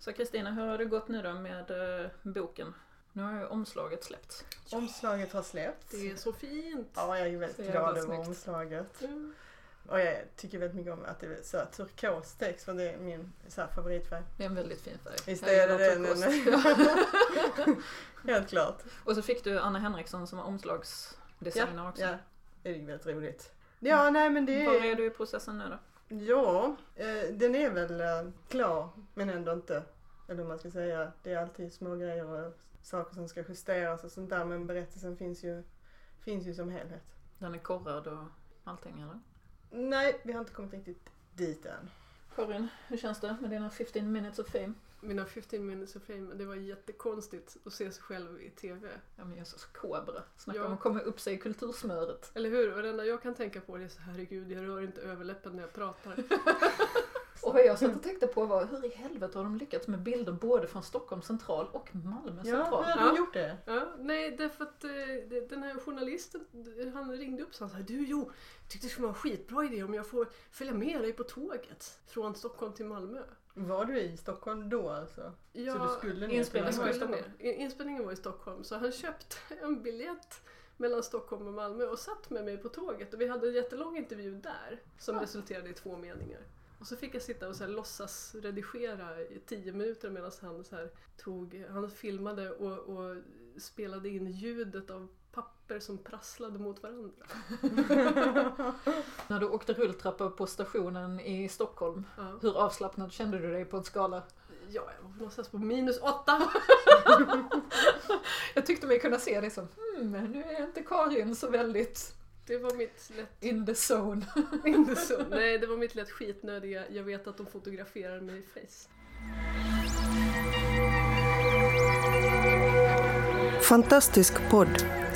Så Kristina, hur har det gått nu då med uh, boken? Nu har ju omslaget släppts. Omslaget har släppts. Det är så fint. Ja, jag är väldigt Så glad över omslaget. Mm. Och jag tycker väldigt mycket om att det är så här turkos text för det är min så favoritfärg. Det är en väldigt fin färg. Visst är det turkos. Helt klart. Och så fick du Anna Henriksson som omslagsdesigner också. Ja, det är väldigt roligt. Ja, nej men det Var är är... du i processen nu då? Ja, eh, den är väl eh, klar men ändå inte. Eller man ska säga. Det är alltid små grejer och saker som ska justeras och sånt där men berättelsen finns ju, finns ju som helhet. Den är korrad och allting eller? Nej, vi har inte kommit riktigt dit än. Karin, hur känns det med dina 15 minutes of fame? Mina 15 minutes of fame, det var jättekonstigt att se sig själv i TV. Ja men Jesus, kobra. Snacka Ja. om att komma upp sig i kultursmöret. Eller hur? Och det enda jag kan tänka på det är så herregud, jag rör inte överläppen när jag pratar. Och vad jag satt och tänkte på var hur i helvete har de lyckats med bilder både från Stockholm central och Malmö Ja, central? hur har Ja. du gjort det? Ja, nej, därför att eh, den här journalisten, han ringde upp och sa du Jo, tyckte det skulle vara en skitbra idé om jag får följa med dig på tåget från Stockholm till Malmö. Var du i Stockholm då alltså? Ja, Så du skulle ner inspelning till var i Stockholm. Inspelningen var i Stockholm så han köpte en biljett mellan Stockholm och Malmö och satt med mig på tåget och vi hade en jättelång intervju där som Ah. resulterade i två meningar. Och så fick jag sitta och så här låtsas redigera i tio minuter medan han så här tog, han filmade och, och spelade in ljudet av papper som prasslade mot varandra. När du åkte rulltrappa på stationen i Stockholm, Ja, hur avslappnad kände du dig på en skala? ja jag var någonstans på minus åtta. Jag tyckte mig kunna se det som, hmm, nu är inte Karin så väldigt Det var mitt lätt in the zone. Inte så. Nej, det var mitt lätt skitnödiga. Jag vet att de fotograferar mig i face. Fantastisk podd,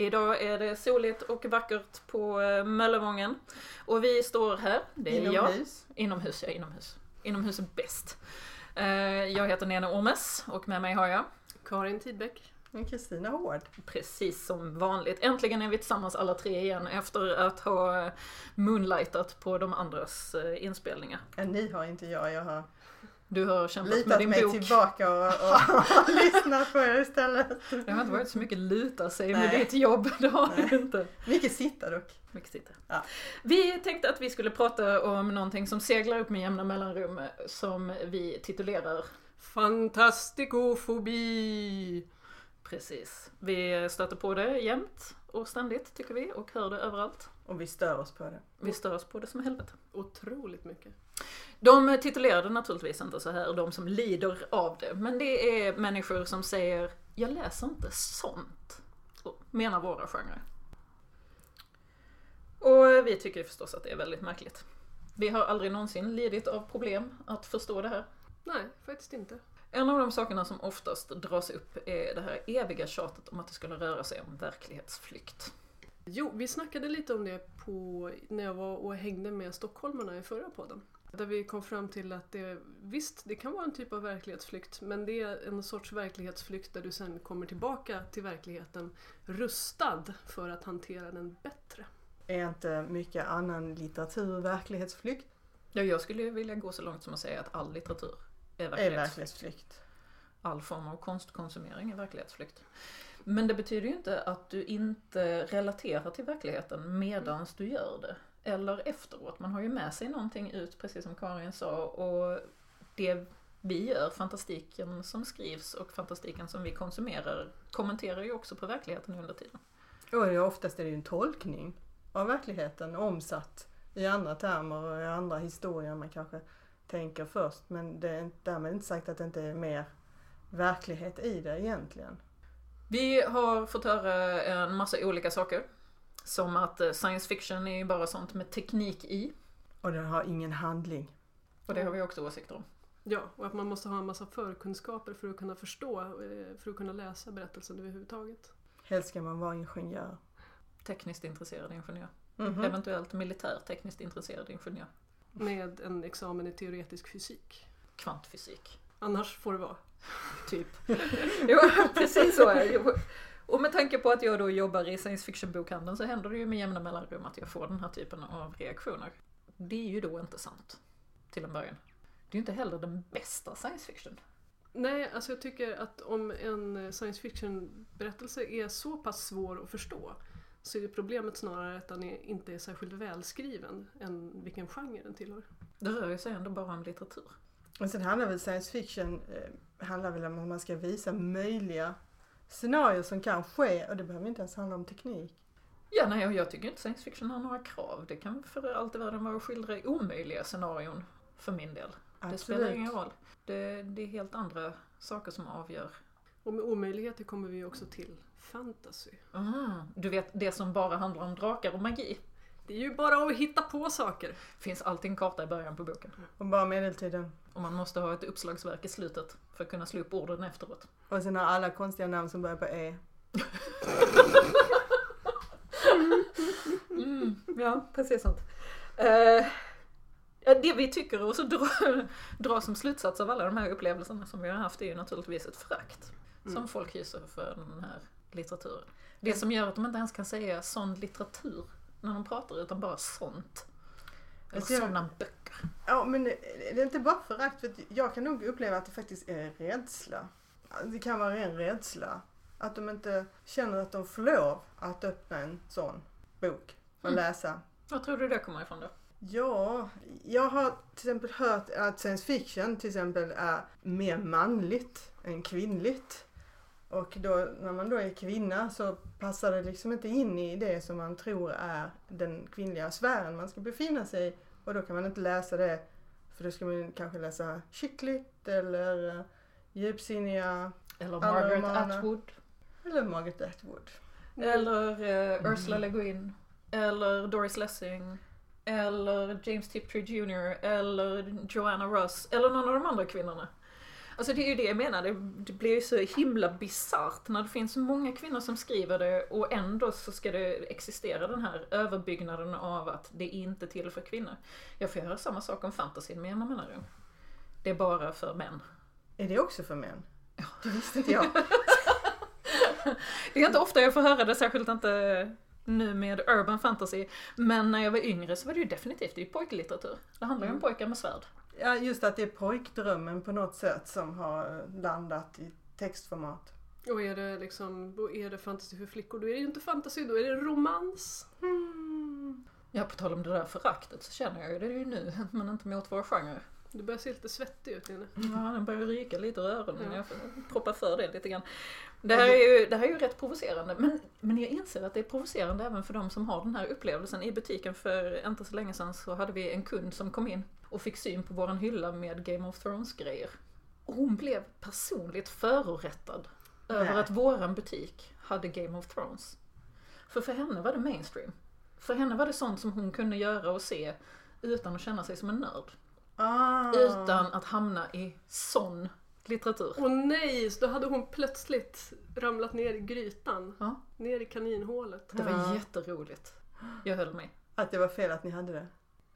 Idag är det soligt och vackert på eh, Möllevången. Och vi står här, det är jag. Inomhus. Inomhus, ja inomhus. Inomhus är bäst. Eh, Jag heter Nena Ormes och med mig har jag, Karin Tidbeck. Kristina Hård. precis som vanligt, äntligen är vi tillsammans alla tre igen efter att ha moonlightat på de andras eh, inspelningar. Ja, ni har inte jag, jag har Du har kämpat med litat din mig bok. tillbaka och, och lyssnat på er istället. Det har inte varit så mycket luta sig med Nej. ditt jobb, det har Nej. inte. Mycket sitta dock. Mycket sitter. Ja. Vi tänkte att vi skulle prata om någonting som seglar upp med jämna mellanrum som vi titulerar Fantastikofobi! Precis. Vi stöter på det jämt och ständigt tycker vi och hör det överallt. Och vi stör oss på det. Vi stör oss på det som helvete. Otroligt mycket. De titulerade naturligtvis inte så här, de som lider av det. Men det är människor som säger Jag läser inte sånt. Menar våra genrer. Och vi tycker förstås att det är väldigt märkligt. Vi har aldrig någonsin lidit av problem att förstå det här. Nej, faktiskt inte. En av de sakerna som oftast dras upp är det här eviga tjatet om att det skulle röra sig om verklighetsflykt. Jo, vi snackade lite om det på, när jag var och hängde med stockholmarna i förra podden. Där vi kom fram till att det, visst, det kan vara en typ av verklighetsflykt, men det är en sorts verklighetsflykt där du sen kommer tillbaka till verkligheten rustad för att hantera den bättre. Är inte mycket annan litteratur verklighetsflykt? Ja, jag skulle vilja gå så långt som att säga att all litteratur är Är verklighetsflykt. verklighetsflykt. All form av konstkonsumering är verklighetsflykt. Men det betyder ju inte att du inte relaterar till verkligheten medans du gör det. Eller efteråt. Man har ju med sig någonting ut, precis som Karin sa. Och det vi gör, fantastiken som skrivs och fantastiken som vi konsumerar, kommenterar ju också på verkligheten under tiden. Och oftast är det ju en tolkning av verkligheten omsatt i andra termer och i andra historier man kanske tänker först. Men det är därmed inte sagt att det inte är mer verklighet i det egentligen. Vi har fått höra en massa olika saker. Som att eh, science fiction är ju bara sånt med teknik i. Och den har ingen handling. Och det har vi också åsikter om. Ja, och att man måste ha en massa förkunskaper för att kunna förstå, eh, för att kunna läsa berättelsen överhuvudtaget. Helst ska man vara ingenjör. Tekniskt intresserad ingenjör. Mhm. Eventuellt militärtekniskt intresserad ingenjör. Med en examen i teoretisk fysik. Kvantfysik. Annars får det vara. Typ. jo, precis så är det. Och med tanke på att jag då jobbar i science fiction-bokhandeln så händer det ju med jämna mellanrum att jag får den här typen av reaktioner. Det är ju då inte sant. Till en början. Det är ju inte heller den bästa science fiction. Nej, alltså jag tycker att om en science fiction-berättelse är så pass svår att förstå så är problemet snarare att den är, inte är särskilt välskriven än vilken genre den tillhör. Det rör ju sig ändå bara om litteratur. Och sen handlar väl science fiction eh, handlar väl om att man ska visa möjliga scenarier som kan ske och det behöver inte ens handla om teknik. Ja, nej, och jag tycker inte science fiction har några krav. Det kan för allt i världen vara att skildra omöjliga scenarion för min del. Det spelar ingen roll. Det, det är helt andra saker som avgör. Och med omöjligheter kommer vi också till fantasy. Ah, du vet, det som bara handlar om drakar och magi. Det är ju bara att hitta på saker. Finns alltid en karta i början på boken. Och bara medeltiden. Och man måste ha ett uppslagsverk i slutet för att kunna slå upp orden efteråt. Och sen har alla konstiga namn som börjar på E. Mm, ja, precis sånt. Eh, ja, det vi tycker och så dra, dra som slutsats av alla de här upplevelserna som vi har haft är ju naturligtvis ett förakt som folk hyser för den här litteraturen. Det som gör att de inte ens kan säga sån litteratur när de pratar utan bara sånt. Eller ser- sådana böcker. Ja men det är inte bara förakt. För jag kan nog uppleva att det faktiskt är rädsla. Det kan vara ren rädsla. Att de inte känner att de får lov att öppna en sån bok och Mm. läsa. Vad tror du det kommer ifrån då? Ja, jag har till exempel hört att science fiction till exempel är mer manligt än kvinnligt. Och då, när man då är kvinna så passar det liksom inte in i det som man tror är den kvinnliga sfären man ska befinna sig i. Och då kan man inte läsa det, för då ska man kanske läsa skickligt eller eh, djupsinniga, Eller Margaret romaner. Atwood. eller Margaret Atwood. Eller eh, Ursula Le Guin. Eller Doris Lessing. Eller James Tiptree Jr. Eller Joanna Russ. Eller någon av de andra kvinnorna. Alltså det är ju det jag menar, det, det blir ju så himla bisarrt när det finns så många kvinnor som skriver det och ändå så ska det existera den här överbyggnaden av att det är inte till för kvinnor. Jag får göra samma sak om fantasy med jämna mellanrum. Det är bara för män. Är det också för män? Det visste inte jag. Det är inte ofta jag får höra det, särskilt inte nu med urban fantasy. Men när jag var yngre så var det ju definitivt det är ju pojklitteratur. Det handlar ju om pojkar med svärd. Ja, just att det är pojkdrömmen på något sätt som har landat i textformat. Och är det liksom, är det fantasy för flickor, då är det ju inte fantasy, då är det romans. Hmm. Ja, på tal om det där föraktet så känner jag ju det ju nu, men inte mot vår genre. Du börjar se lite svettig ut Jenny. Ja, den börjar ryka lite i öronen. Ja. Jag får proppa för det lite grann. Det här är ju, det här är ju rätt provocerande. Men, men jag inser att det är provocerande även för de som har den här upplevelsen. I butiken för inte så länge sedan så hade vi en kund som kom in och fick syn på våran hylla med Game of Thrones-grejer. Och hon blev personligt förorättad över Nej. att våran butik hade Game of Thrones. För för henne var det mainstream. För henne var det sånt som hon kunde göra och se utan att känna sig som en nörd. Ah. Utan att hamna i sån litteratur. Åh nej, så då hade hon plötsligt ramlat ner i grytan. Ja. Ner i kaninhålet. Det var Ja. jätteroligt. Jag höll mig. Att det var fel att ni hade det.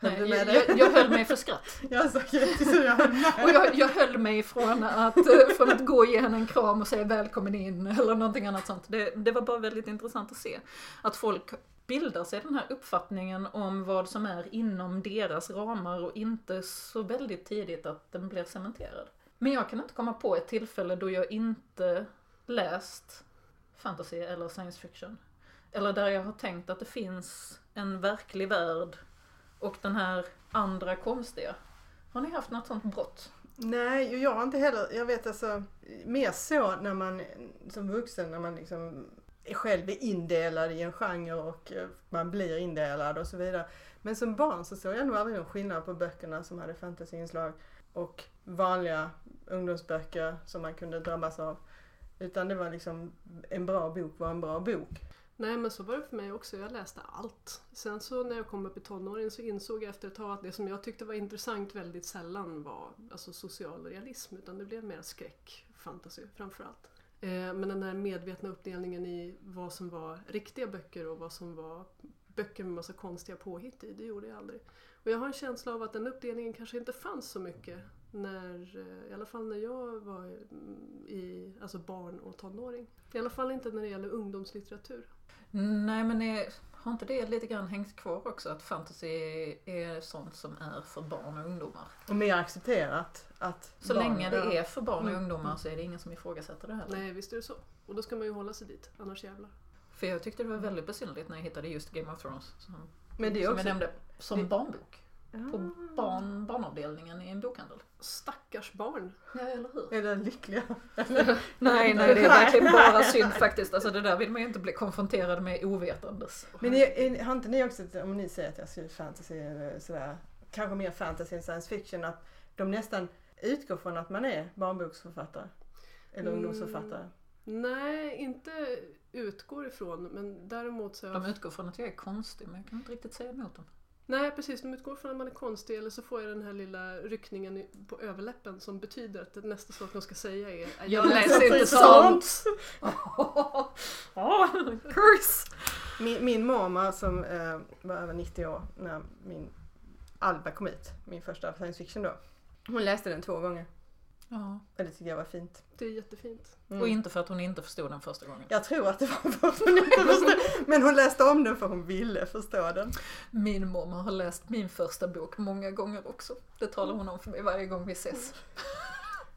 Höll du med jag, dig? jag, jag höll mig för skratt. Jag sa så jag höll med. Och jag, jag höll mig från att, eh, från att gå och ge henne en kram och säga välkommen in eller någonting annat sånt. Det, det var bara väldigt intressant att se. Att folk bildar sig den här uppfattningen om vad som är inom deras ramar och inte så väldigt tidigt att den blir cementerad. Men jag kan inte komma på ett tillfälle då jag inte läst fantasy eller science fiction. Eller där jag har tänkt att det finns en verklig värld och den här andra konstiga. Har ni haft något sånt brott? Nej, jag har inte heller, jag vet alltså mer så när man som vuxen när man liksom är själv är indelad i en genre och eh, man blir indelad och så vidare. Men som barn så såg jag nog aldrig någon skillnad på böckerna som hade fantasyinslag och vanliga ungdomsböcker som man kunde drabbas av. Utan det var liksom en bra bok var en bra bok. Nej men så var det för mig också, jag läste allt. Sen så när jag kom upp i tonåren så insåg jag efter ett tag att det som jag tyckte var intressant väldigt sällan var alltså social realism utan det blev mer skräck, fantasy framförallt. Eh, men den här medvetna uppdelningen i vad som var riktiga böcker och vad som var böcker med massa konstiga påhitt i, det gjorde jag aldrig. Och jag har en känsla av att den uppdelningen kanske inte fanns så mycket när, eh, i alla fall när jag var mm, i, alltså barn och tonåring. I alla fall inte när det gäller ungdomslitteratur. Nej men är, har inte det lite grann hängt kvar också? Att fantasy är sånt som är för barn och ungdomar. Och mer accepterat att Så barn- länge det ja. är för barn och Mm. ungdomar så är det ingen som ifrågasätter det heller. Nej, visst är det så. Och då ska man ju hålla sig dit, annars jävlar. För jag tyckte det var väldigt besynnerligt när jag hittade just Game of Thrones. Som, Men det är som också... jag nämnde, som det- barnbok. På Ah. barn, barnavdelningen i en bokhandel. Stackars barn. Ja, eller hur? Är den lyckliga? Nej, nej, det är verkligen bara synd faktiskt. Alltså det där vill man ju inte bli konfronterad med ovetandes. Men är, är, har inte ni också, om ni säger att jag skriver fantasy eller sådär, kanske mer fantasy än science fiction, att de nästan utgår från att man är barnboksförfattare? Eller Mm. ungdomsförfattare? Nej, inte utgår ifrån, men däremot så... De utgår från att jag är konstig men jag kan inte riktigt säga emot dem. Nej, precis. De utgår från att man är konstig eller så får jag den här lilla ryckningen på överläppen som betyder att det nästa sak de ska säga är Jag läser inte sånt." Curse! Min, min mamma som eh, var över 90 år när min Alba kom ut, min första science fiction då. Hon läste den två gånger. Ja. Och det tycker jag var fint. Det är jättefint. Mm. Och inte för att hon inte förstod den första gången. Jag tror att det var för att hon inte förstod. Men hon läste om den för hon ville förstå den. Min mamma har läst min första bok många gånger också. Det talar hon om för mig varje gång vi ses.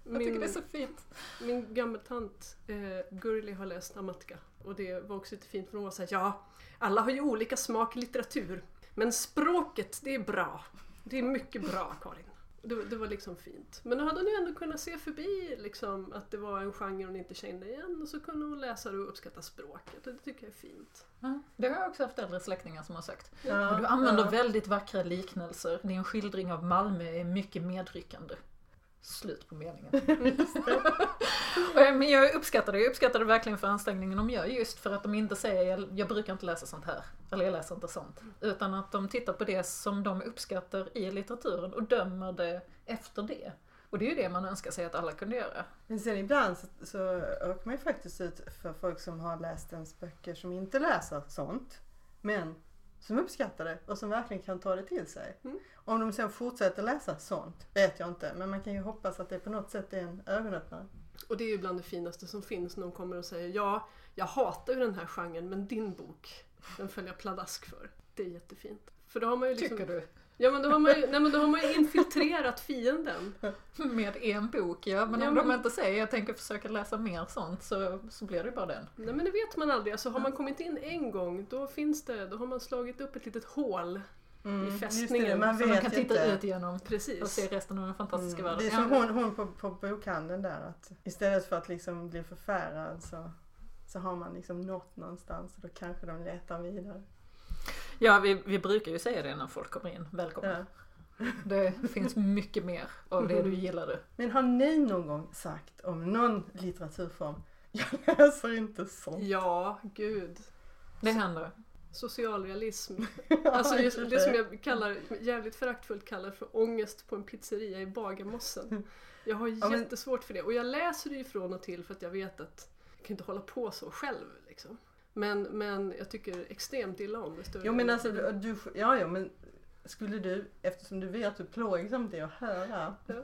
Jag tycker Min, det är så fint. min gammeltant eh, Gurli har läst Amatka och det var också lite fint för hon var såhär, ja, alla har ju olika smak i litteratur. Men språket, det är bra. Det är mycket bra, Karin. Det, det var liksom fint. Men då hade hon ju ändå kunnat se förbi liksom, att det var en genre hon inte kände igen och så kunde hon läsa det och uppskatta språket och det tycker jag är fint. Ja, det har jag också haft äldre släktingar som har sagt. Ja, du använder ja. väldigt vackra liknelser. Din skildring av Malmö är mycket medryckande. Slut på meningen. Men jag uppskattar det. Jag uppskattar det verkligen för ansträngningen de gör. Just för att de inte säger jag, jag brukar inte läsa sånt här. Eller jag läser inte sånt. Utan att de tittar på det som de uppskattar i litteraturen och dömer det efter det. Och det är ju det man önskar sig att alla kunde göra. Men sen ibland så, så åker man ju faktiskt ut för folk som har läst ens böcker som inte läser sånt. Men som uppskattar det och som verkligen kan ta det till sig. Mm. Om de sen fortsätter läsa sånt vet jag inte. Men man kan ju hoppas att det på något sätt är en ögonöppnare. Och det är ju bland det finaste som finns när de kommer och säger ja, jag hatar ju den här genren men din bok, den följer jag pladask för. Det är jättefint. För då har man ju liksom, Tycker du? Ja men då har man ju, nej, men då har man ju infiltrerat fienden. Med en bok, ja. Men Ja, om men- de inte säger jag tänker försöka läsa mer sånt så, så blir det bara den. Nej men det vet man aldrig. Alltså har man kommit in en gång då finns det, då har man slagit upp ett litet hål. Mm, I fästningen, det, man Så man kan titta inte. ut genom och Precis. se resten av den fantastiska Mm. världen. Det är som hon, hon på, på bokhandeln där att istället för att liksom bli förfärad så, så har man liksom nått någonstans och då kanske de letar vidare. Ja, vi, vi brukar ju säga det när folk kommer in. Välkomna. Ja. Det finns mycket mer av det du gillade. Men har ni någon gång sagt om någon litteraturform jag läser inte sånt? Ja, gud. Det händer. Socialrealism. Alltså just det som jag kallar, jävligt föraktfullt kallar för ångest på en pizzeria i Bagarmossen. Jag har Ja, men- jättesvårt för det. Och jag läser det ju från och till för att jag vet att jag kan inte hålla på så själv. Liksom. Men, men jag tycker extremt illa om det. Jo men alltså, du, du, ja, ja men skulle du, eftersom du vet hur plågsamt det är att höra, Ja.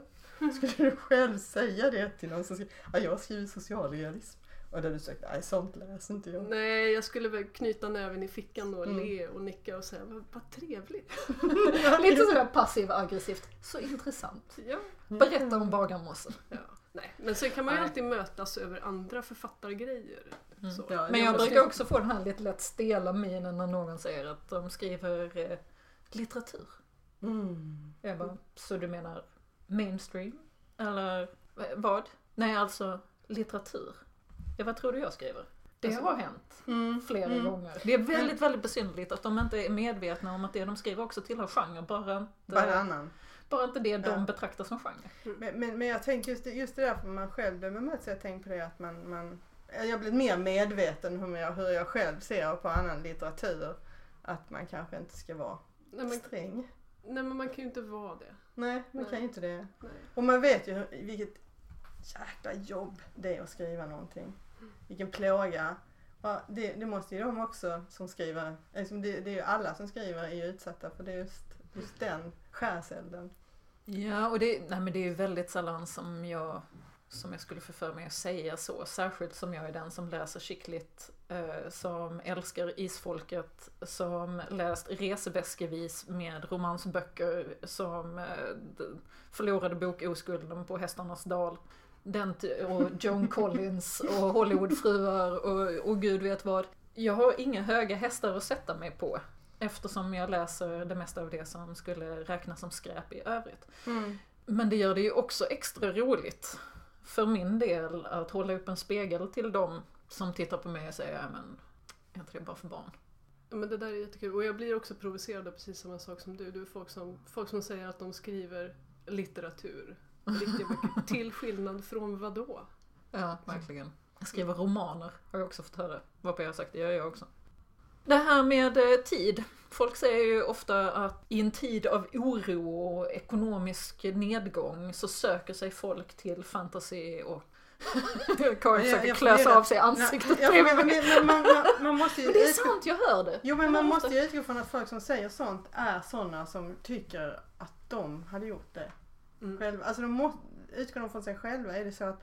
skulle du själv säga det till någon som skriver, ja jag har skrivit socialrealism och där du sagt, nej sånt läser inte jag. Nej, jag skulle väl knyta näven i fickan och Mm. le och nicka och säga vad, vad trevligt. Lite sådär passiv-aggressivt. Så intressant. Ja. Berätta om bagarmossen. ja. Nej. Men sen kan man ju Nej. alltid mötas över andra författargrejer. Mm. Så. Ja, Men jag jag brukar måste- också få den här lite lätt stela minen när någon säger att de skriver eh, litteratur. Mm. Jag bara, så du menar mainstream? Eller eh, vad? Nej, alltså litteratur. Ja, vad tror du jag skriver? Det Alltså- har hänt Mm. flera Mm. gånger. Det är väldigt, väldigt besynnerligt att de inte är medvetna om att det de skriver också tillhör genre, bara inte, Varannan. bara inte det de Ja. betraktar som genre. Men, men, men jag tänker just det, just det där för man själv blir bemött jag tänker på det att man, man jag har blivit mer medveten hur jag, hur jag själv ser på annan litteratur. Att man kanske inte ska vara Nej, men, sträng. nej men man kan ju inte vara det. Nej, man Nej. kan ju inte det. Nej. Och man vet ju hur- vilket jäkla jobb det är att skriva någonting. Vilken plåga. Ja, det, det måste ju de också som skriver, liksom det, det är ju alla som skriver är ju utsatta för det är just, just den skärselden. Ja, och det, nej, men det är ju väldigt sällan som jag, som jag skulle få för mig att säga så. Särskilt som jag är den som läser skickligt, eh, som älskar isfolket, som läst reseväskevis med romansböcker, som eh, förlorade bokoskulden på Hästarnas dal. Den och Joan Collins och Hollywoodfruar och, och gud vet vad. Jag har inga höga hästar att sätta mig på. Eftersom jag läser det mesta av det som skulle räknas som skräp i övrigt. Men det gör det ju också extra roligt för min del att hålla upp en spegel till dem som tittar på mig och säger, men, är inte det bara för barn? Ja, men det där är jättekul. Och jag blir också provocerad av precis samma sak som du. Du är folk som, folk som säger att de skriver litteratur. Riktiga böcker. Till skillnad från vad då? Ja, verkligen. Jag skriver romaner, har jag också fått höra. Varpå jag har sagt, det gör jag också. Det här med eh, tid. Folk säger ju ofta att i en tid av oro och ekonomisk nedgång så söker sig folk till fantasy och Karin försöker klösa av sig ansiktet Ja, bredvid men, men, man, man, man måste Men det är utgå- sant, jag hör det. Jo men man måste ju utgå från att folk som säger sånt är sådana som tycker att de hade gjort det Mm. själva. Alltså de måste, utgår de från sig själva är det så att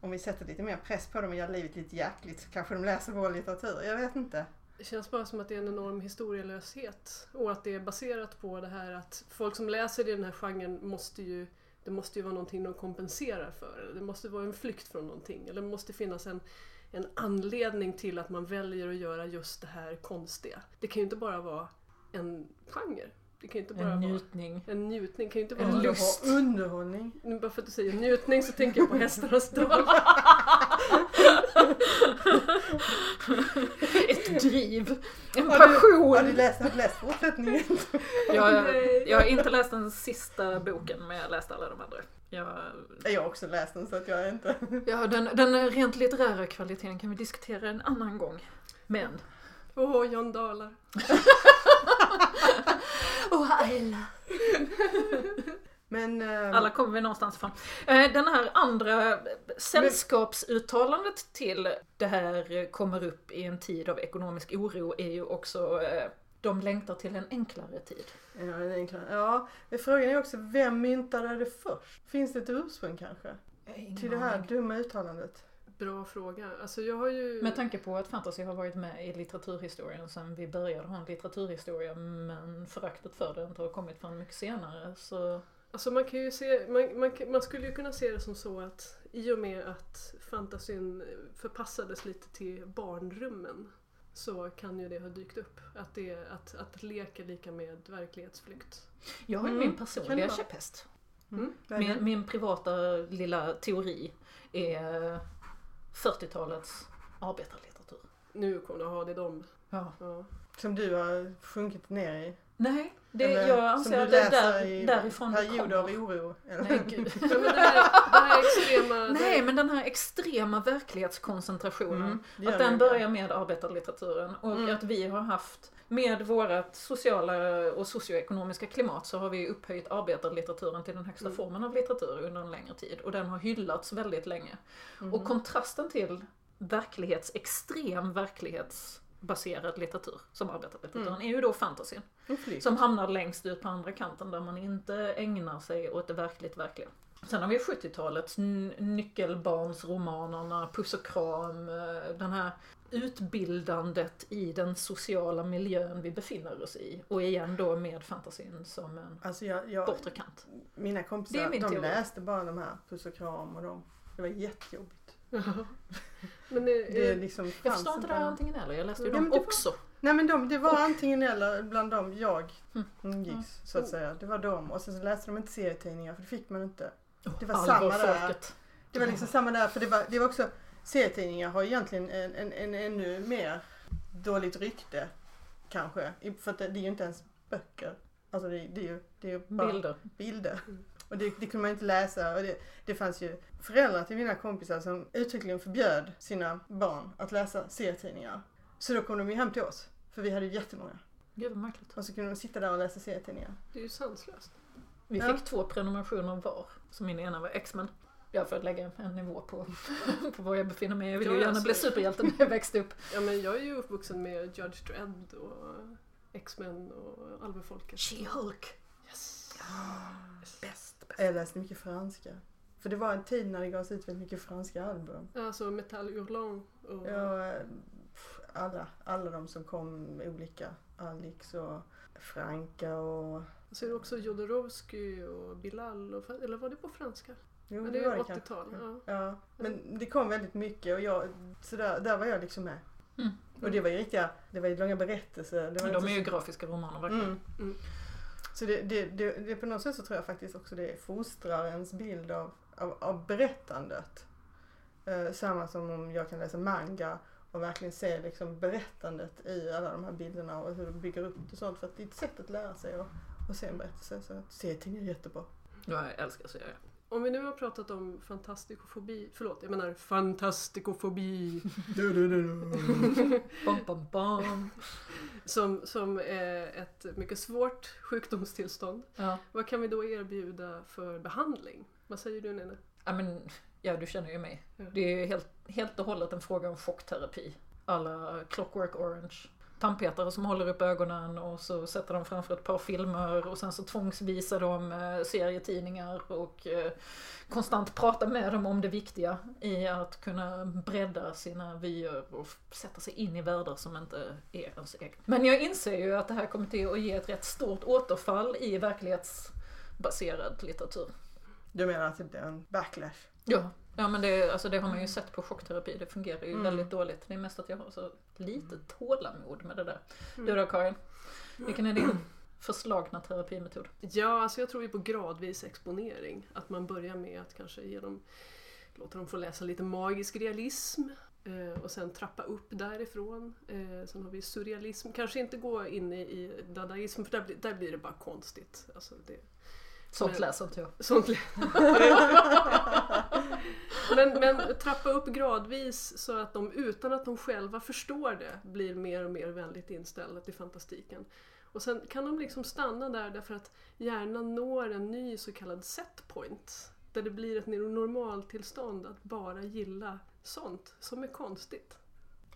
om vi sätter lite mer press på dem och gör livet lite jäkligt så kanske de läser vår litteratur. Jag vet inte. Det känns bara som att det är en enorm historielöshet. Och att det är baserat på det här att folk som läser i den här genren måste ju det måste ju vara någonting de kompenserar för. Det måste vara en flykt från någonting. Eller det måste finnas en, en anledning till att man väljer att göra just det här konstiga. Det kan ju inte bara vara en genre. Det kan ju inte bara En vara njutning. en njutning. Kan ju inte En vara... lust. Underhå- underhållning. Nu bara för att du säger njutning så tänker jag på Hästarnas dal. Ett driv. En Har du- passion. Har du läst, har du läst fortsättningen? Jag, jag har inte läst den sista boken men jag har läst alla de andra. Jag, Jag har också läst den så att jag är inte... ja, den, den rent litterära kvaliteten kan vi diskutera en annan gång. Men... Åh, John Dalar. Åh, Ayla. Men... eh, Alla kommer vi någonstans ifrån. Eh, Den här andra sällskapsuttalandet till det här kommer upp i en tid av ekonomisk oro är ju också eh, de längtar till en enklare tid. Ja, är enklare. ja, men frågan är också vem myntade det först? Finns det ett ursprung kanske? Till det här dumma uttalandet? Bra fråga. Alltså jag har ju... Med tanke på att fantasy har varit med i litteraturhistorien sedan vi började ha en litteraturhistoria men föraktet för det inte har kommit förrän mycket senare så... Alltså man kan ju se, man, man, man skulle ju kunna se det som så att i och med att fantasin förpassades lite till barnrummen så kan ju det ha dykt upp. Att, det, att, att lek är lika med verklighetsflykt. Jag har ju Mm, min personliga käpphäst. Mm. Min, min privata lilla teori är 40-talets arbetarlitteratur. Nu kommer du ha det de. Ja. Ja. Som du har sjunkit ner i? Nej, det, Eller jag som anser du att det är läser där, i därifrån det perioder av oro? Eller? Nej, gud. Ja, men det, här, det här extrema... det Nej, här- men den här extrema verklighetskoncentrationen. Mm, det att den det. börjar med arbetarlitteraturen och Mm. att vi har haft med vårt sociala och socioekonomiska klimat så har vi upphöjt arbetarlitteraturen till den högsta Mm. formen av litteratur under en längre tid och den har hyllats väldigt länge. Och kontrasten till verklighets, extrem verklighetsbaserad litteratur som arbetarlitteraturen Mm. är ju då fantasyn. Som hamnar längst ut på andra kanten där man inte ägnar sig åt det verkligt verkliga. Sen har vi 70-talets n- nyckelbarnsromanerna, Puss och kram, eh, den här utbildandet i den sociala miljön vi befinner oss i. Och igen då med fantasin som en Alltså jag, jag, bortre kant. mina kompisar min de teori. läste bara de här Puss och kram och de. Det var jättejobbigt. Men det, Det eh, liksom Jag förstår inte det här antingen eller, jag läste ju dem det var- också. Nej men de, det var Och- antingen eller bland dem jag Mm. umgicks så att säga. Det var de och sen så läste de inte serietidningar för det fick man inte. Det var Alva samma där. Det var liksom samma där för det var, det var också serietidningar har egentligen en, en, en ännu mer dåligt rykte kanske. För det, det är ju inte ens böcker. Alltså det, det är ju, det är ju bara Bilder. bilder. Och det, det kunde man inte läsa. Och det, det fanns ju föräldrar till mina kompisar som uttryckligen förbjöd sina barn att läsa serietidningar. Så då kom de ju hem till oss. För vi hade ju jättemånga. Gud vad märkligt. Och så kunde de sitta där och läsa serietidningar. Det är ju sanslöst. Vi Ja. fick två prenumerationer var. Så min ena var X-Men. Ja, för att lägga en nivå på, på var jag befinner mig. Jag ville ju gärna alltså- bli superhjälte när jag växte upp. Ja men jag är ju uppvuxen med Judge Dredd och X-Men och Alvefolket. She-Hulk. Yes! Bäst. Jag läste mycket franska. För det var en tid när det gavs ut väldigt mycket franska album. Alltså Metal Hurlant och... Ja, alla, alla de som kom olika. Alex och Franka och... Så är det också Jodorowsky och Bilal, och, eller var det på franska? Jo, Men det var är kanske. 80-tal. Ja. Ja, men det kom väldigt mycket och jag, så där, där var jag liksom med. Mm. Och det var ju riktiga, det var ju långa berättelser. Det var de inte är ju grafiska romaner verkligen. Mm. Mm. Så det, det, det, det på något sätt så tror jag faktiskt också det fostrar ens bild av, av, av berättandet. Eh, samma som om jag kan läsa manga och verkligen se liksom berättandet i alla de här bilderna och hur de bygger upp det och sånt. För att det är ett sätt att lära sig och, och se en berättelse. Så att se ting är jättebra. Ja, jag älskar serier. Om vi nu har pratat om fantastikofobi, förlåt jag menar fantastikofobi Bam, bam, bam. som, som är ett mycket svårt sjukdomstillstånd. Ja. Vad kan vi då erbjuda för behandling? Vad säger du Nene? Ja, men, ja, du känner ju mig. Ja. Det är ju helt, helt och hållet en fråga om chockterapi. Alla Clockwork Orange. Tandpetare som håller upp ögonen och så sätter de framför ett par filmer och sen så tvångsvisar de eh, serietidningar och eh, konstant pratar med dem om det viktiga i att kunna bredda sina vyer och sätta sig in i världar som inte är ens egen. Men jag inser ju att det här kommer till att ge ett rätt stort återfall i verklighetsbaserad litteratur. Du menar att det blir en backlash? Ja, ja men det, alltså det har man ju sett på chockterapi. Det fungerar ju Mm. väldigt dåligt. Det är mest att jag har så lite tålamod med det där. Mm. Du då Karin? Vilken är din förslagna terapimetod? Ja, alltså jag tror ju på gradvis exponering. Att man börjar med att kanske ge dem, låta dem få läsa lite magisk realism eh, och sen trappa upp därifrån. Eh, sen har vi surrealism, kanske inte gå in i, dadaism för där, blir- där blir det bara konstigt. Alltså det, Sånt läser inte jag. sånt men, men trappa upp gradvis så att de utan att de själva förstår det blir mer och mer vänligt inställda till fantastiken. Och sen kan de liksom stanna där därför att hjärnan når en ny så kallad set point. Där det blir ett normaltillstånd att bara gilla sånt som är konstigt.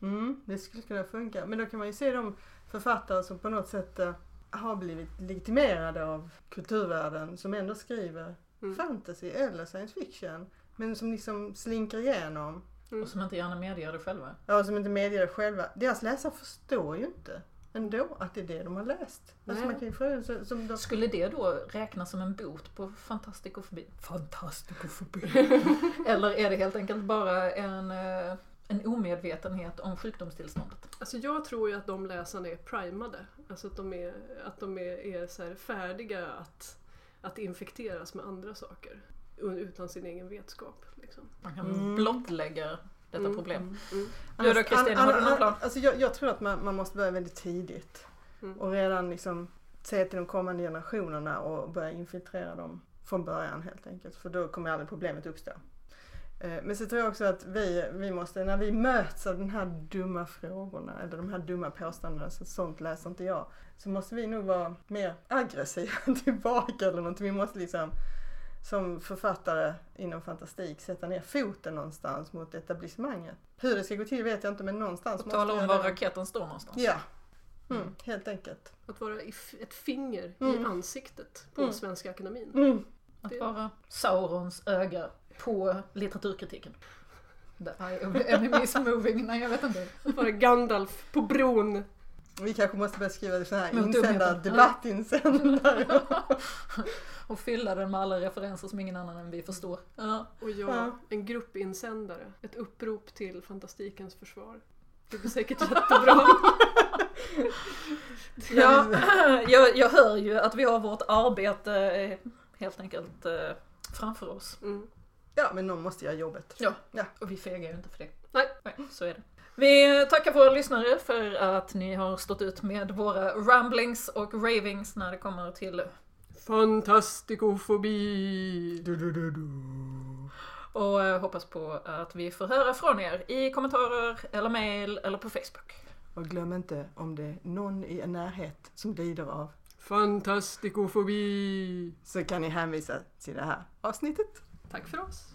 Mm, det skulle kunna funka. Men då kan man ju se de författare som på något sätt eh, har blivit legitimerade av kulturvärlden som ändå skriver Mm. fantasy eller science fiction. Men som liksom slinker igenom. Mm. Och som inte gärna medger det själva. Ja, som inte medger det själva. Deras läsare förstår ju inte ändå att det är det de har läst. Alltså man kan ju fråga så, som de... Skulle det då räknas som en bot på fantastikofobi? Fantastikofobi? Eller är det helt enkelt bara en, eh, en omedvetenhet om sjukdomstillståndet? Alltså jag tror ju att de läsarna är primade. Alltså att de är, att de är, är så här färdiga att, att infekteras med andra saker. Utan sin egen vetskap. Liksom. Man kan Mm. blottlägga detta Mm. problem. Mm. Du då, Kristina, har du någon plan? Alltså jag, jag tror att man, man måste börja väldigt tidigt. Mm. Och redan liksom se till de kommande generationerna och börja infiltrera dem från början helt enkelt. För då kommer aldrig problemet uppstå. Eh, Men så tror jag också att vi, vi måste, när vi möts av de här dumma frågorna eller de här dumma påståendena, så sånt läser inte jag. Så måste vi nog vara mer aggressiva tillbaka eller någonting. Vi måste liksom som författare inom fantastik sätta ner foten någonstans mot etablissemanget. Hur det ska gå till vet jag inte men någonstans Och tala om var det. raketen står någonstans. Ja. Mm, helt enkelt. Att vara i ett finger i Mm. ansiktet på Mm. Svenska Akademin. Mm. Att Det- vara Saurons öga på litteraturkritiken. The eye of the enemy is moving. Nej, jag vet inte. Att vara Gandalf på bron. Vi kanske måste börja skriva så här dumheten. debattinsändare. Och fylla den med alla referenser som ingen annan än vi förstår. Ja. Och jag, Ja. en gruppinsändare. Ett upprop till fantastikens försvar. Det blir säkert jättebra. Ja, jag, jag hör ju att vi har vårt arbete eh, helt enkelt eh, framför oss. Mm. Ja, men någon måste göra jobbet. Ja. Ja. Och vi fegar ju inte för det. Nej. så är det. Vi tackar våra lyssnare för att ni har stått ut med våra ramblings och ravings när det kommer till Fantastikofobi! Du, du, du, du. Och eh, hoppas på att vi får höra från er i kommentarer eller mail eller på Facebook. Och glöm inte om det är någon i en närhet som lider av Fantastikofobi! så kan ni hänvisa till det här avsnittet. Tack för oss!